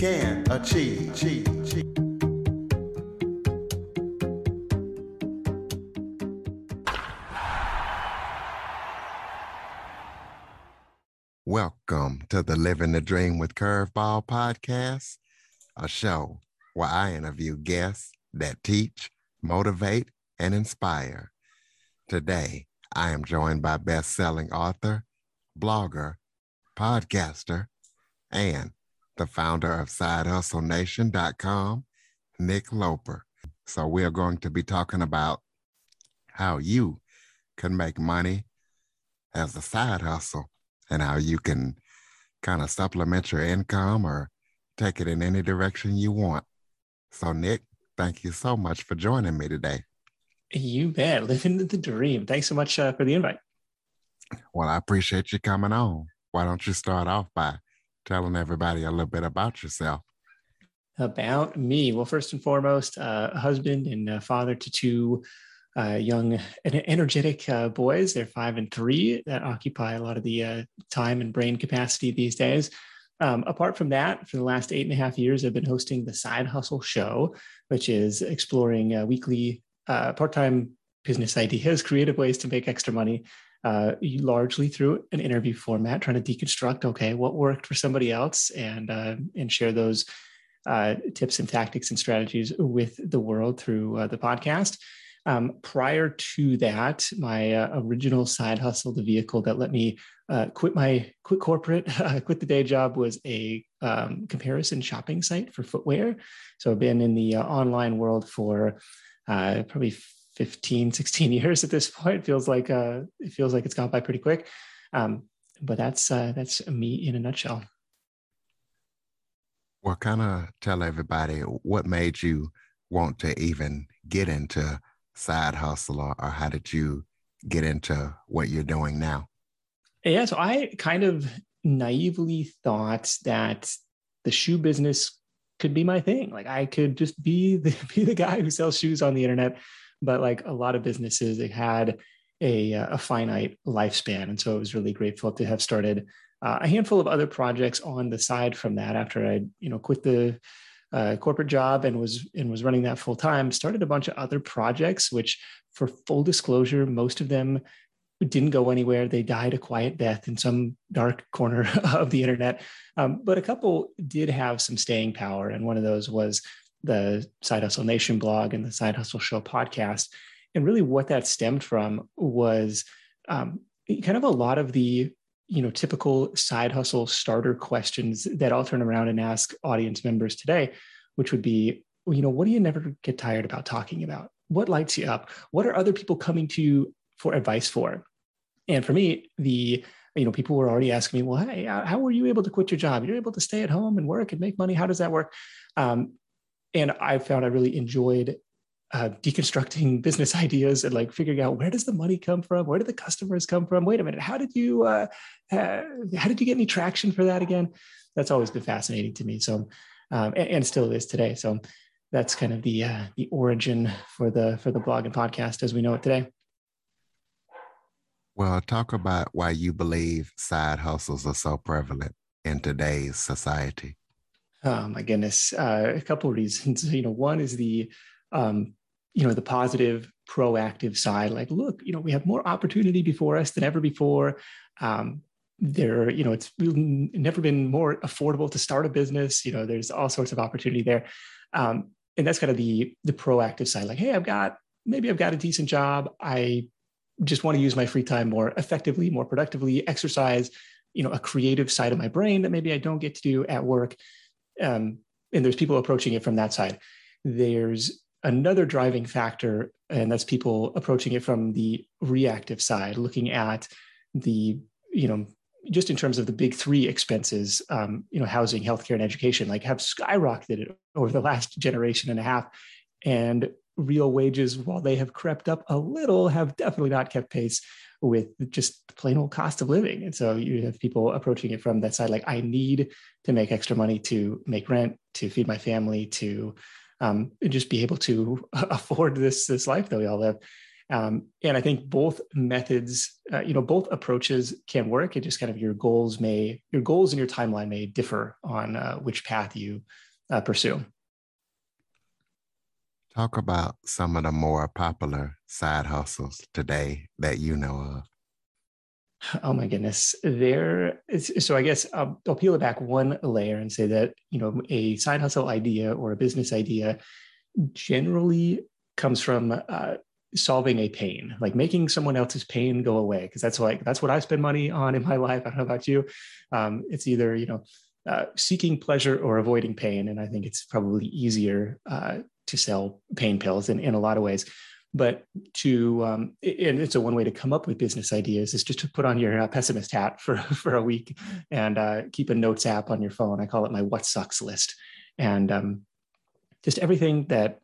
can achieve. achieve, achieve. Welcome to the Living the Dream with Curveball podcast, a show where I interview guests that teach, motivate, and inspire. Today, I am joined by best selling author, blogger, podcaster, and the founder of SideHustleNation.com, Nick Loper. So, we are going to be talking about how you can make money as a side hustle and how you can kind of supplement your income or take it in any direction you want. So, Nick, thank you so much for joining me today. You bet. Living the dream. Thanks so much uh, for the invite. Well, I appreciate you coming on. Why don't you start off by telling everybody a little bit about yourself? About me. Well, first and foremost, uh, husband and father to two uh, young, and energetic uh, boys. They're five and three that occupy a lot of the uh, time and brain capacity these days. Um, apart from that, for the last eight and a half years, I've been hosting the Side Hustle Show, which is exploring uh, weekly uh, part time business ideas, creative ways to make extra money, uh, largely through an interview format, trying to deconstruct okay, what worked for somebody else and, and share those tips and tactics and strategies with the world through the podcast. Um, prior to that, my uh, original side hustle, the vehicle that let me uh, quit my quit corporate, uh, quit the day job, was a um, comparison shopping site for footwear. So I've been in the uh, online world for uh, probably 15, 16 years at this point. It feels like uh, it feels like it's gone by pretty quick. Um, but that's that's me in a nutshell. Well, kind of tell everybody what made you want to even get into side hustle or, or how did you get into what you're doing now? Yeah, so I kind of naively thought that the shoe business could be my thing. Like I could just be the be the guy who sells shoes on the internet. But like a lot of businesses, they had a, a finite lifespan, and so I was really grateful to have started uh, a handful of other projects on the side from that after I you know quit the uh, corporate job and was and was running that full time. Started a bunch of other projects, which, for full disclosure, most of them didn't go anywhere. They died a quiet death in some dark corner of the internet. Um, but a couple did have some staying power, and one of those was the Side Hustle Nation blog and the Side Hustle Show podcast. And really, what that stemmed from was um, kind of a lot of the you know typical side hustle starter questions that I'll turn around and ask audience members today, which would be, you know, what do you never get tired about talking about? What lights you up? What are other people coming to you for advice for? And for me, the you know people were already asking me, well, hey, how were you able to quit your job? You're able to stay at home and work and make money. How does that work? Um, and I found I really enjoyed uh, deconstructing business ideas and like figuring out where does the money come from? Where do the customers come from? Wait a minute how did you uh, uh, how did you get any traction for that again? That's always been fascinating to me. So um, and, and, still is today. So that's kind of the uh, the origin for the for the blog and podcast as we know it today. Well talk about why you believe side hustles are so prevalent in today's society oh my goodness. Uh, a couple of reasons. You know one is the um, you know the positive proactive side. Like look you know we have more opportunity before us than ever before. Um, there you know it's never been more affordable to start a business. You know there's all sorts of opportunity there. Um, and that's kind of the the proactive side. Like hey i've got maybe i've got a decent job. I just want to use my free time more effectively more productively exercise you know a creative side of my brain that maybe i don't get to do at work um, and there's people approaching it from that side there's another driving factor, and that's people approaching it from the reactive side, looking at the you know just in terms of the big three expenses, um, you know, housing, healthcare, and education, like have skyrocketed over the last generation and a half. And real wages, while they have crept up a little, have definitely not kept pace with just plain old cost of living. And so you have people approaching it from that side, like I need to make extra money to make rent, to feed my family, to um, just be able to afford this this life that we all live. Um, and I think both methods, uh, you know, both approaches can work. It just kind of your goals may, your goals and your timeline may differ on uh, which path you uh, pursue. Talk about some of the more popular side hustles today that you know of. Oh my goodness. There is, so I guess I'll, I'll peel it back one layer and say that, you know, a side hustle idea or a business idea generally comes from uh, solving a pain, like making someone else's pain go away. Cause that's like, that's what I spend money on in my life. I don't know about you. Um, it's either, you know, uh, seeking pleasure or avoiding pain. And I think it's probably easier uh, to sell pain pills in, in a lot of ways. But to, um, and it's a one way to come up with business ideas is just to put on your uh, pessimist hat for, for a week and uh, keep a notes app on your phone. I call it my what sucks list. And um, just everything that,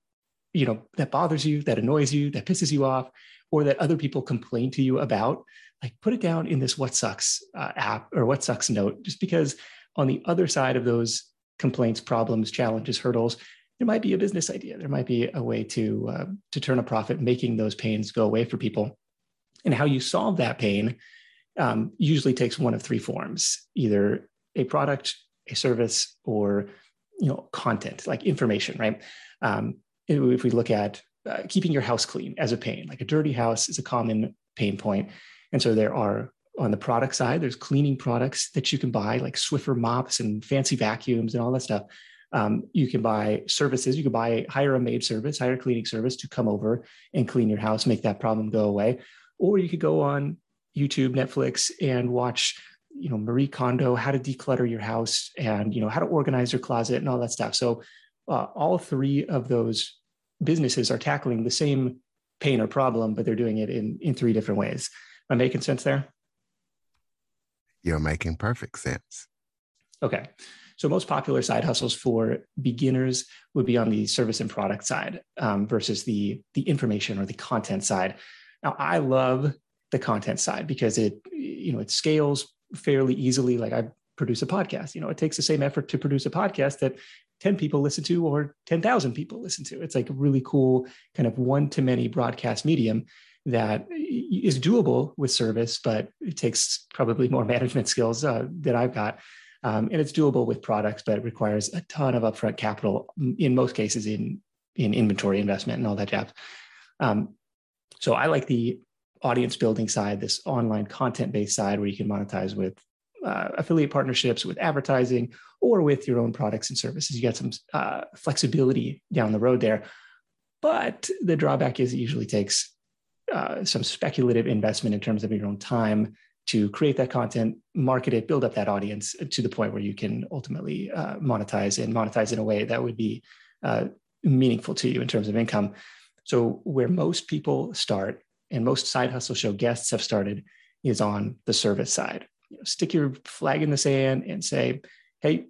you know, that bothers you, that annoys you, that pisses you off, or that other people complain to you about, like put it down in this what sucks uh, app or what sucks note, just because on the other side of those complaints, problems, challenges, hurdles, there might be a business idea. There might be a way to uh, to turn a profit, making those pains go away for people. And how you solve that pain um, usually takes one of three forms: either a product, a service, or you know content like information. Right? Um, if we look at uh, keeping your house clean as a pain, like a dirty house is a common pain point, and so there are on the product side, there's cleaning products that you can buy, like Swiffer mops and fancy vacuums and all that stuff. Um, you can buy services. You can buy hire a maid service, hire a cleaning service to come over and clean your house, make that problem go away. Or you could go on YouTube, Netflix, and watch, you know, Marie Kondo, how to declutter your house, and you know how to organize your closet and all that stuff. So, uh, all three of those businesses are tackling the same pain or problem, but they're doing it in in three different ways. Am I making sense there? You're making perfect sense. Okay. So most popular side hustles for beginners would be on the service and product side um, versus the the information or the content side. Now I love the content side because it you know it scales fairly easily. Like I produce a podcast. You know it takes the same effort to produce a podcast that 10 people listen to or 10,000 people listen to. It's like a really cool kind of one to many broadcast medium that is doable with service, but it takes probably more management skills uh, that I've got. Um, and it's doable with products, but it requires a ton of upfront capital in most cases in, in inventory investment and all that jazz. Um, so I like the audience building side, this online content based side where you can monetize with uh, affiliate partnerships, with advertising, or with your own products and services. You get some uh, flexibility down the road there. But the drawback is it usually takes uh, some speculative investment in terms of your own time to create that content, market it, build up that audience to the point where you can ultimately uh, monetize and monetize in a way that would be uh, meaningful to you in terms of income. So, where most people start and most side hustle show guests have started is on the service side. You know, stick your flag in the sand and say, Hey,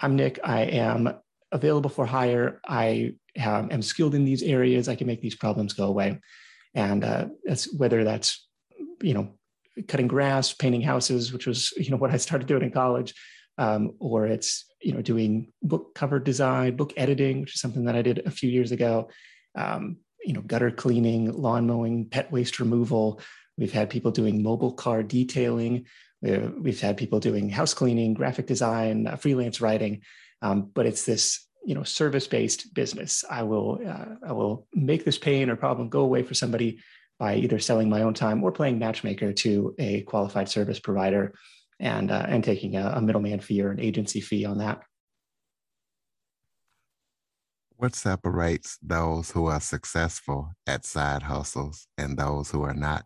I'm Nick. I am available for hire. I have, am skilled in these areas. I can make these problems go away. And uh, that's whether that's, you know, cutting grass, painting houses, which was you know what I started doing in college, um, or it's you know doing book cover design, book editing, which is something that I did a few years ago. Um, you know, gutter cleaning, lawn mowing, pet waste removal. We've had people doing mobile car detailing. We've had people doing house cleaning, graphic design, uh, freelance writing. Um, but it's this you know service based business. I will uh, I will make this pain or problem go away for somebody by either selling my own time or playing matchmaker to a qualified service provider and, uh, and taking a, a middleman fee or an agency fee on that. What separates those who are successful at side hustles and those who are not?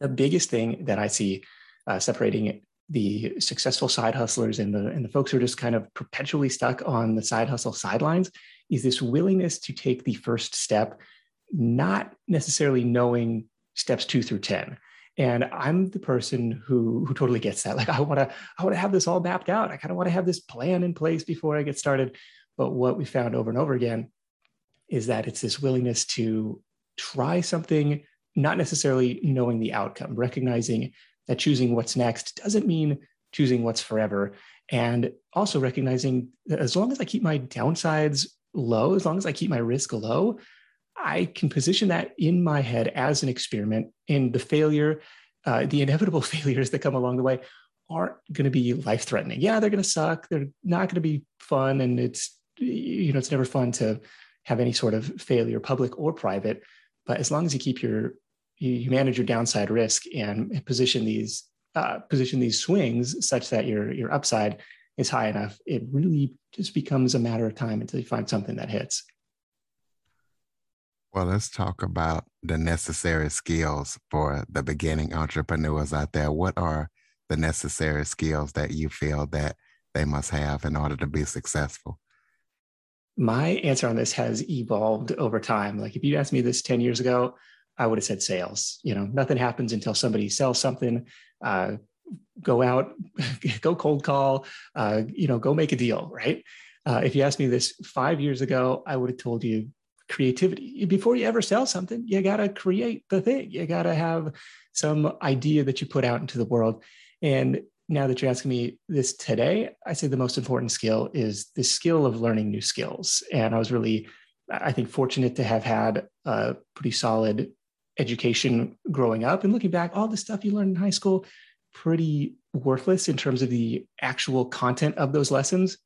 The biggest thing that I see uh, separating the successful side hustlers and the, and the folks who are just kind of perpetually stuck on the side hustle sidelines is this willingness to take the first step not necessarily knowing steps two through 10. And I'm the person who who totally gets that. Like I want to I want to have this all mapped out. I kind of want to have this plan in place before I get started. But what we found over and over again is that it's this willingness to try something, not necessarily knowing the outcome, recognizing that choosing what's next doesn't mean choosing what's forever. And also recognizing that as long as I keep my downsides low, as long as I keep my risk low, I can position that in my head as an experiment. And the failure, uh, the inevitable failures that come along the way aren't going to be life threatening. Yeah, they're going to suck. They're not going to be fun. And it's, you know, it's never fun to have any sort of failure, public or private. But as long as you keep your, you manage your downside risk and position these, uh, position these swings such that your your upside is high enough, it really just becomes a matter of time until you find something that hits. Well, let's talk about the necessary skills for the beginning entrepreneurs out there. What are the necessary skills that you feel that they must have in order to be successful? My answer on this has evolved over time. Like if you asked me this 10 years ago, I would have said sales. You know, nothing happens until somebody sells something. Uh, go out, go cold call, uh, you know, go make a deal, right? Uh, if you asked me this five years ago, I would have told you creativity. Before you ever sell something, you got to create the thing. You got to have some idea that you put out into the world. And now that you're asking me this today, I say the most important skill is the skill of learning new skills. And I was really, I think, fortunate to have had a pretty solid education growing up. And looking back, all the stuff you learned in high school, pretty worthless in terms of the actual content of those lessons.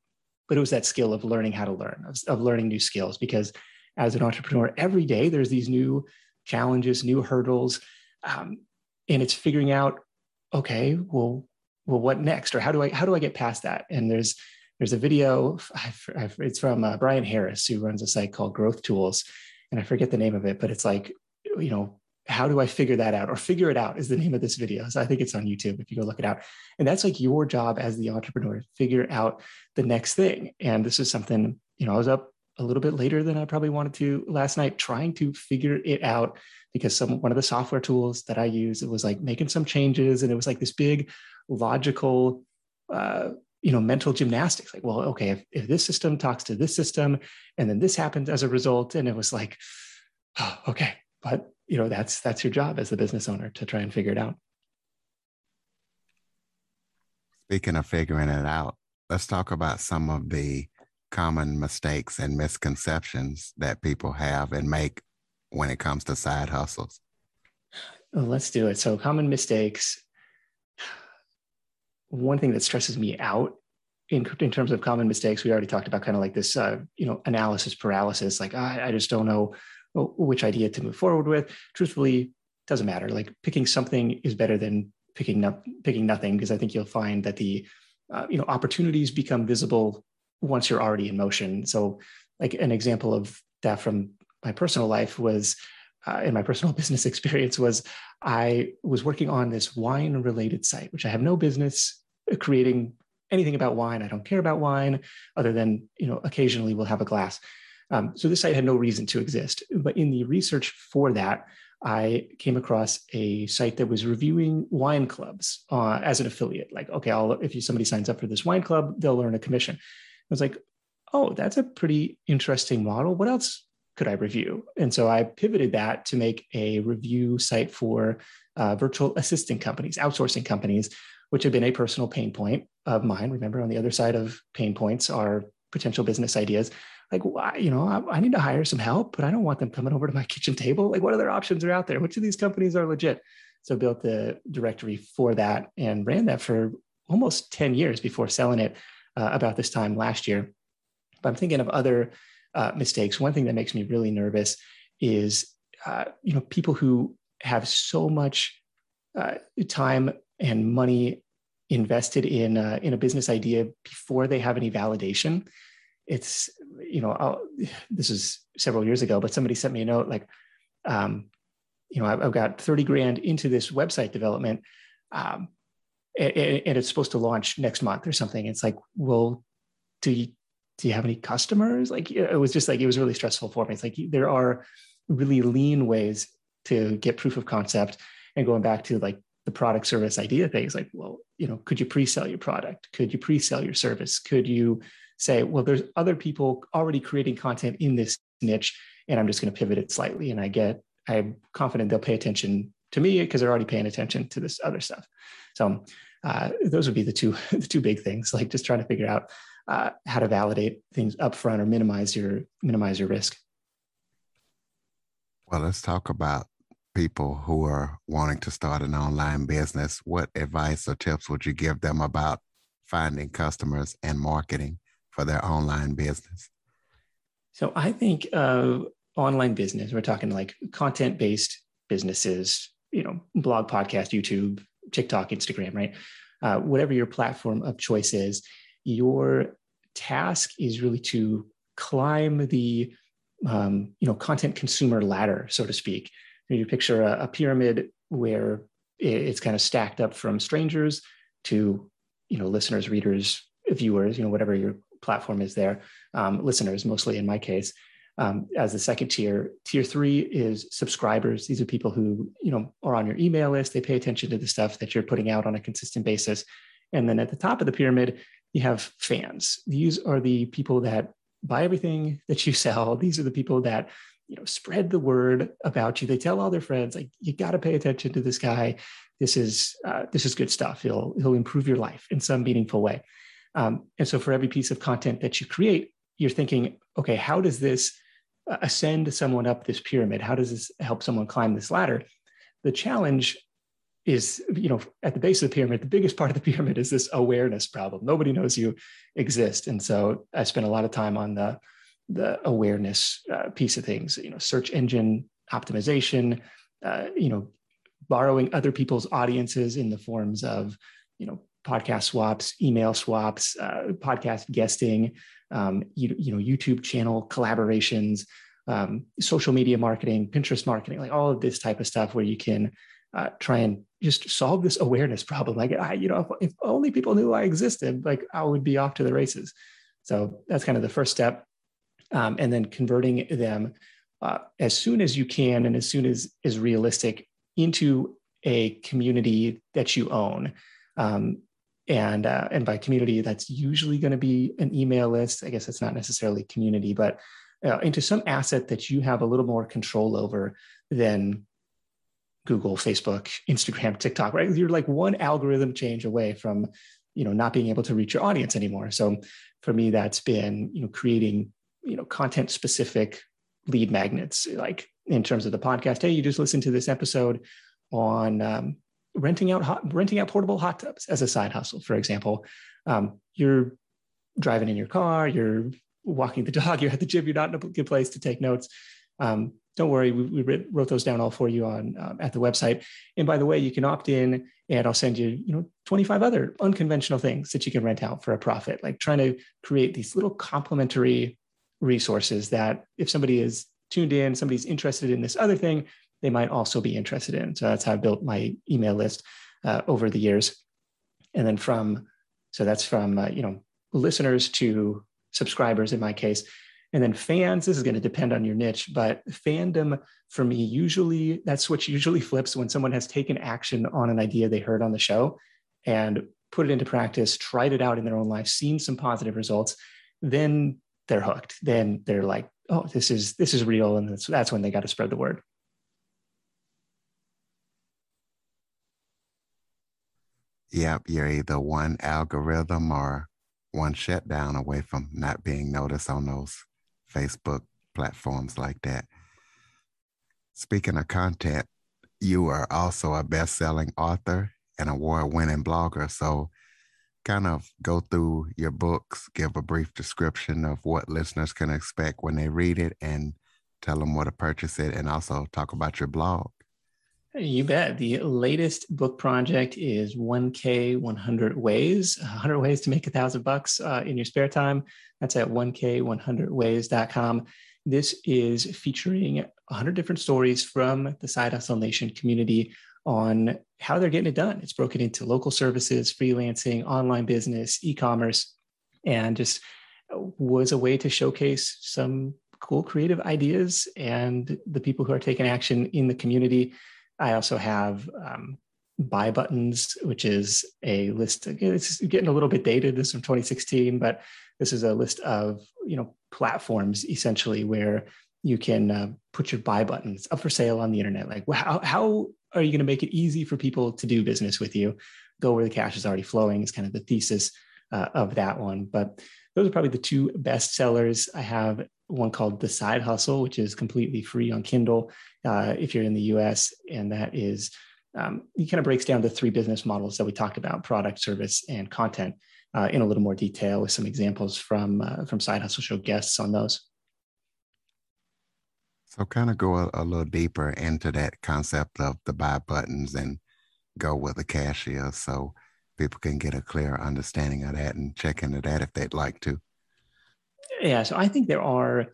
But it was that skill of learning how to learn, of, of learning new skills, because as an entrepreneur every day there's these new challenges new hurdles um, and it's figuring out okay well well what next? Or how do i how do i get past that? And there's there's a video I've, I've, it's from uh, Bryan Harris who runs a site called growth tools and i forget the name of it but it's like you know how do i figure that out? Or figure it out is the name of this video. So i think it's on youtube if you go look it out. And that's like your job as the entrepreneur figure out the next thing. And this is something you know i was up a little bit later than I probably wanted to last night, trying to figure it out because some one of the software tools that I use it was like making some changes, and it was like this big logical, uh, you know, mental gymnastics. Like, well, okay, if, if this system talks to this system, and then this happens as a result, and it was like, oh, okay, but you know, that's that's your job as the business owner to try and figure it out. Speaking of figuring it out, let's talk about some of the common mistakes and misconceptions that people have and make when it comes to side hustles? Let's do it. So, common mistakes. One thing that stresses me out in, in terms of common mistakes, we already talked about kind of like this, uh, you know, analysis paralysis. Like, I, I just don't know which idea to move forward with. Truthfully, doesn't matter. Like, picking something is better than picking no, picking nothing because I think you'll find that the uh, you know opportunities become visible once you're already in motion. So, like an example of that from my personal life was uh, in my personal business experience was I was working on this wine related site, which I have no business creating anything about wine. I don't care about wine other than, you know, occasionally we'll have a glass. Um, so this site had no reason to exist. But in the research for that, I came across a site that was reviewing wine clubs uh, as an affiliate. Like, okay, I'll, if you, somebody signs up for this wine club, they'll earn a commission was like, oh, that's a pretty interesting model. What else could I review? And so I pivoted that to make a review site for uh, virtual assistant companies, outsourcing companies, which have been a personal pain point of mine. Remember, on the other side of pain points are potential business ideas. Like, why, you know, I, I need to hire some help, but I don't want them coming over to my kitchen table. Like, what other options are out there? Which of these companies are legit? So built the directory for that and ran that for almost 10 years before selling it uh, about this time last year. But I'm thinking of other uh, mistakes. One thing that makes me really nervous is, uh, you know, people who have so much uh, time and money invested in uh, in a business idea before they have any validation. It's you know I'll, this is several years ago, but somebody sent me a note like, um, you know, I've, I've got thirty grand into this website development. Um, and it's supposed to launch next month or something. It's like, well, do you do you have any customers? Like it was just like it was really stressful for me. It's like there are really lean ways to get proof of concept, and going back to like the product service idea things like well you know could you pre-sell your product could you pre-sell your service could you say well there's other people already creating content in this niche and i'm just going to pivot it slightly and i get i'm confident they'll pay attention to me because they're already paying attention to this other stuff so uh, those would be the two the two big things like just trying to figure out uh, how to validate things upfront or minimize your minimize your risk well let's talk about people who are wanting to start an online business, what advice or tips would you give them about finding customers and marketing for their online business? So I think uh, online business, we're talking like content based businesses, you know, blog, podcast, YouTube, TikTok, Instagram, right? Uh, whatever your platform of choice is, your task is really to climb the um, you know content consumer ladder, so to speak. You picture a, a pyramid where it's kind of stacked up from strangers to you know listeners readers viewers you know whatever your platform is there. Um, listeners mostly in my case um, as the second tier. Tier three is subscribers. These are people who you know are on your email list. They pay attention to the stuff that you're putting out on a consistent basis. And then at the top of the pyramid you have fans. These are the people that buy everything that you sell. These are the people that you know spread the word about you. They tell all their friends like you got to pay attention to this guy. This is uh, this is good stuff. He'll he'll improve your life in some meaningful way. Um, and so for every piece of content that you create you're thinking okay how does this ascend someone up this pyramid? How does this help someone climb this ladder? The challenge is you know at the base of the pyramid the biggest part of the pyramid is this awareness problem. Nobody knows you exist. And so i spent a lot of time on the the awareness uh, piece of things you know search engine optimization uh, you know borrowing other people's audiences in the forms of you know podcast swaps email swaps uh, podcast guesting um, you, you know youtube channel collaborations um, social media marketing pinterest marketing like all of this type of stuff where you can uh, try and just solve this awareness problem like I, you know if, if only people knew i existed like i would be off to the races so that's kind of the first step um, and then converting them uh, as soon as you can and as soon as is realistic into a community that you own. Um, and uh, and by community, that's usually going to be an email list. I guess it's not necessarily community, but uh, into some asset that you have a little more control over than Google, Facebook, Instagram, TikTok. Right? You're like one algorithm change away from you know not being able to reach your audience anymore. So for me, that's been you know creating you know content specific lead magnets like in terms of the podcast hey you just listen to this episode on um, renting out hot, renting out portable hot tubs as a side hustle. For example um, you're driving in your car you're walking the dog you're at the gym you're not in a good place to take notes. Um, don't worry we, we, wrote those down all for you on um, at the website. And by the way you can opt in and i'll send you you know 25 other unconventional things that you can rent out for a profit like trying to create these little complementary resources that if somebody is tuned in, somebody's interested in this other thing, they might also be interested in. So that's how I built my email list uh, over the years. And then from, so that's from, uh, you know, listeners to subscribers in my case. And then fans, this is going to depend on your niche, but fandom for me, usually that switch usually flips when someone has taken action on an idea they heard on the show and put it into practice, tried it out in their own life, seen some positive results. Then they're hooked. Then they're like, oh, this is this is real, and that's that's when they got to spread the word. Yep, you're either one algorithm or one shutdown away from not being noticed on those Facebook platforms like that. Speaking of content, you are also a best-selling author and award-winning blogger. So kind of go through your books, give a brief description of what listeners can expect when they read it, and tell them where to purchase it, and also talk about your blog. You bet. The latest book project is 1K 100 Ways, 100 Ways to Make a Thousand Bucks uh, in Your Spare Time. That's at 1K100Ways.com. This is featuring 100 different stories from the Side Hustle Nation community on how they're getting it done. It's broken into local services, freelancing, online business, e commerce, and just was a way to showcase some cool creative ideas and the people who are taking action in the community. I also have um, buy buttons, which is a list. It's getting a little bit dated. This is from 2016, but this is a list of you know platforms essentially where you can uh, put your buy buttons up for sale on the internet. Like, how, how are you going to make it easy for people to do business with you? Go where the cash is already flowing is kind of the thesis uh, of that one. But those are probably the two best sellers. I have one called The Side Hustle, which is completely free on Kindle uh, if you're in the US. And that is, um, it kind of breaks down the three business models that we talked about product, service, and content uh, in a little more detail with some examples from, uh, from Side Hustle Show guests on those. So, kind of go a, a, little deeper into that concept of the buy buttons and go where the cash is so people can get a clear understanding of that and check into that if they'd like to. Yeah. So, I think there are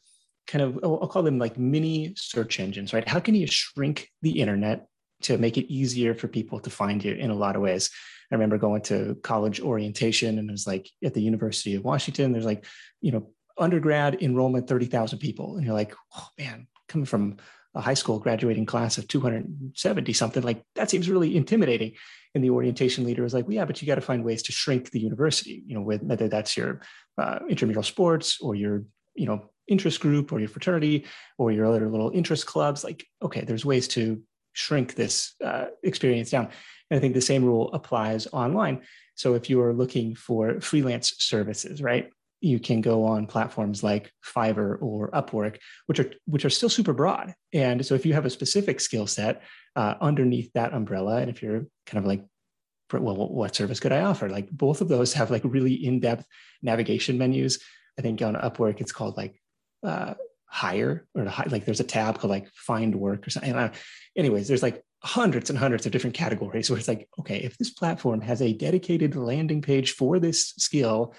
kind of, I'll call them like mini search engines, right? How can you shrink the internet to make it easier for people to find you in a lot of ways? I remember going to college orientation and it was like at the University of Washington, there's like, you know, undergrad enrollment 30,000 people. And you're like, oh man, coming from a high school graduating class of 270 something like that seems really intimidating and the orientation leader was like well yeah but you got to find ways to shrink the university you know whether that's your uh, intramural sports or your you know interest group or your fraternity or your other little interest clubs like okay there's ways to shrink this uh, experience down and i think the same rule applies online so if you are looking for freelance services right you can go on platforms like Fiverr or Upwork, which are which are still super broad. And so if you have a specific skill set uh, underneath that umbrella, and if you're kind of like, well, what service could I offer? Like both of those have like really in-depth navigation menus. I think on Upwork it's called like uh, hire or like there's a tab called like find work or something. Anyways, there's like hundreds and hundreds of different categories where it's like, okay, if this platform has a dedicated landing page for this skill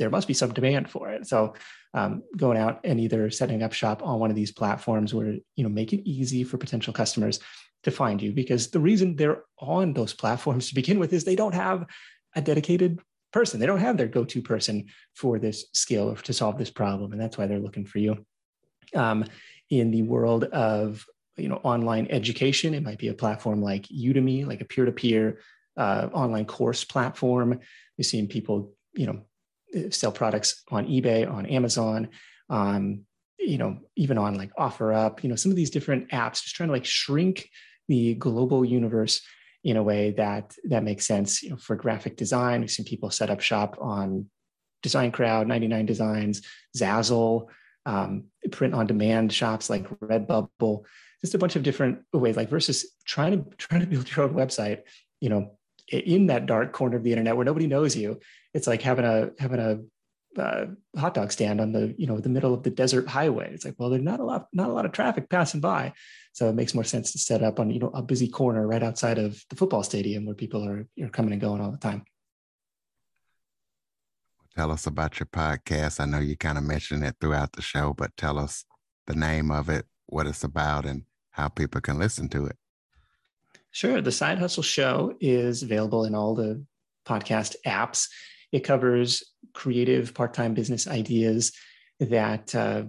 there must be some demand for it. So um, going out and either setting up shop on one of these platforms where you know make it easy for potential customers to find you because the reason they're on those platforms to begin with is they don't have a dedicated person. They don't have their go-to person for this skill or to solve this problem, and that's why they're looking for you. Um, in the world of you know online education, it might be a platform like Udemy, like a peer-to-peer uh, online course platform. We've seen people you know sell products on eBay, on Amazon, um, you know, even on like OfferUp, you know, some of these different apps, just trying to like shrink the global universe in a way that that makes sense. You know, for graphic design, we've seen people set up shop on Design Crowd, 99 Designs, Zazzle, um, print on demand shops like Redbubble, just a bunch of different ways. Like versus trying to trying to build your own website, you know, in that dark corner of the internet where nobody knows you it's like having a having a uh, hot dog stand on the you know the middle of the desert highway. It's like well there's not a lot not a lot of traffic passing by. So it makes more sense to set up on you know a busy corner right outside of the football stadium where people are are coming and going all the time. Tell us about your podcast. I know you kind of mentioned it throughout the show but tell us the name of it what it's about and how people can listen to it. Sure. The Side Hustle Show is available in all the podcast apps. It covers creative part-time business ideas that uh,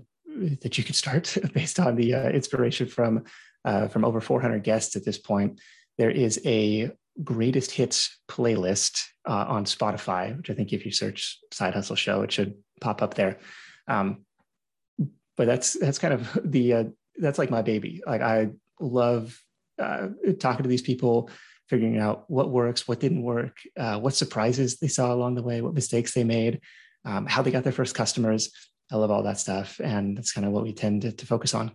that you could start based on the uh, inspiration from uh, from over 400 guests at this point. There is a greatest hits playlist uh, on Spotify, which I think if you search Side Hustle Show, it should pop up there. Um, but that's that's kind of the uh, that's like my baby. Like I love uh, talking to these people, figuring out what works, what didn't work, uh, what surprises they saw along the way, what mistakes they made, um, how they got their first customers. I love all that stuff. And that's kind of what we tend to, to focus on.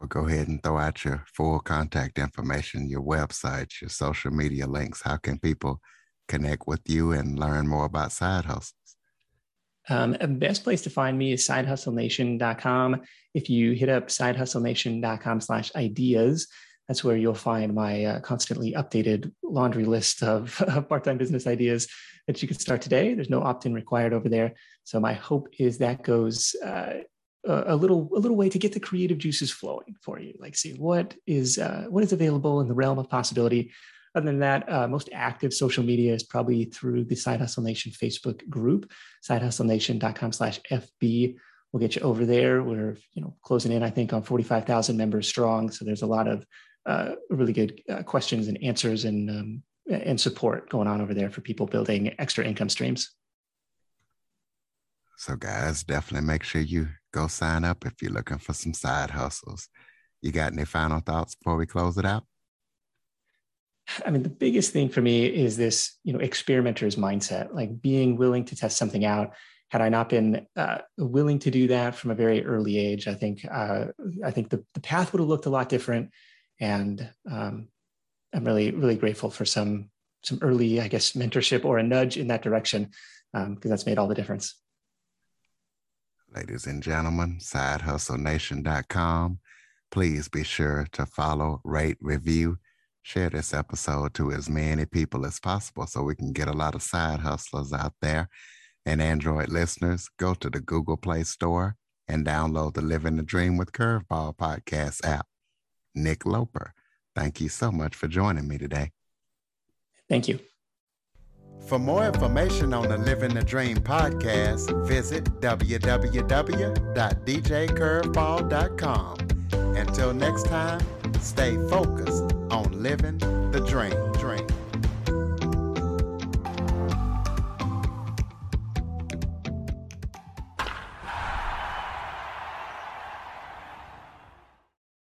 Well, go ahead and throw out your full contact information, your website, your social media links. How can people connect with you and learn more about side hustles? Um, best place to find me is sidehustlenation.com. If you hit up sidehustlenation.com slash ideas, that's where you'll find my uh, constantly updated laundry list of, part-time business ideas that you can start today. There's no opt-in required over there. So my hope is that goes uh, a little a little way to get the creative juices flowing for you. Like see what is uh, what is available in the realm of possibility. Other than that, uh, most active social media is probably through the Side Hustle Nation Facebook group, sidehustlenation.com slash FB we'll get you over there. We're you know closing in, I think, on 45,000 members strong. So there's a lot of uh, really good uh, questions and answers and um, and support going on over there for people building extra income streams. So, guys, definitely make sure you go sign up if you're looking for some side hustles. You got any final thoughts before we close it out? I mean, the biggest thing for me is this, you know, experimenter's mindset, like being willing to test something out. Had I not been uh, willing to do that from a very early age, I think uh, I think the, the path would have looked a lot different. And um, I'm really, really grateful for some some early, I guess, mentorship or a nudge in that direction, because um, that's made all the difference. Ladies and gentlemen, sidehustlenation.com. Please be sure to follow, rate, review, share this episode to as many people as possible so we can get a lot of side hustlers out there. And Android listeners, go to the Google Play Store and download the Living the Dream with Curveball podcast app. Nick Loper, thank you so much for joining me today. Thank you. For more information on the Living the Dream podcast, visit www.djcurveball.com. Until next time, stay focused on living the dream. dream.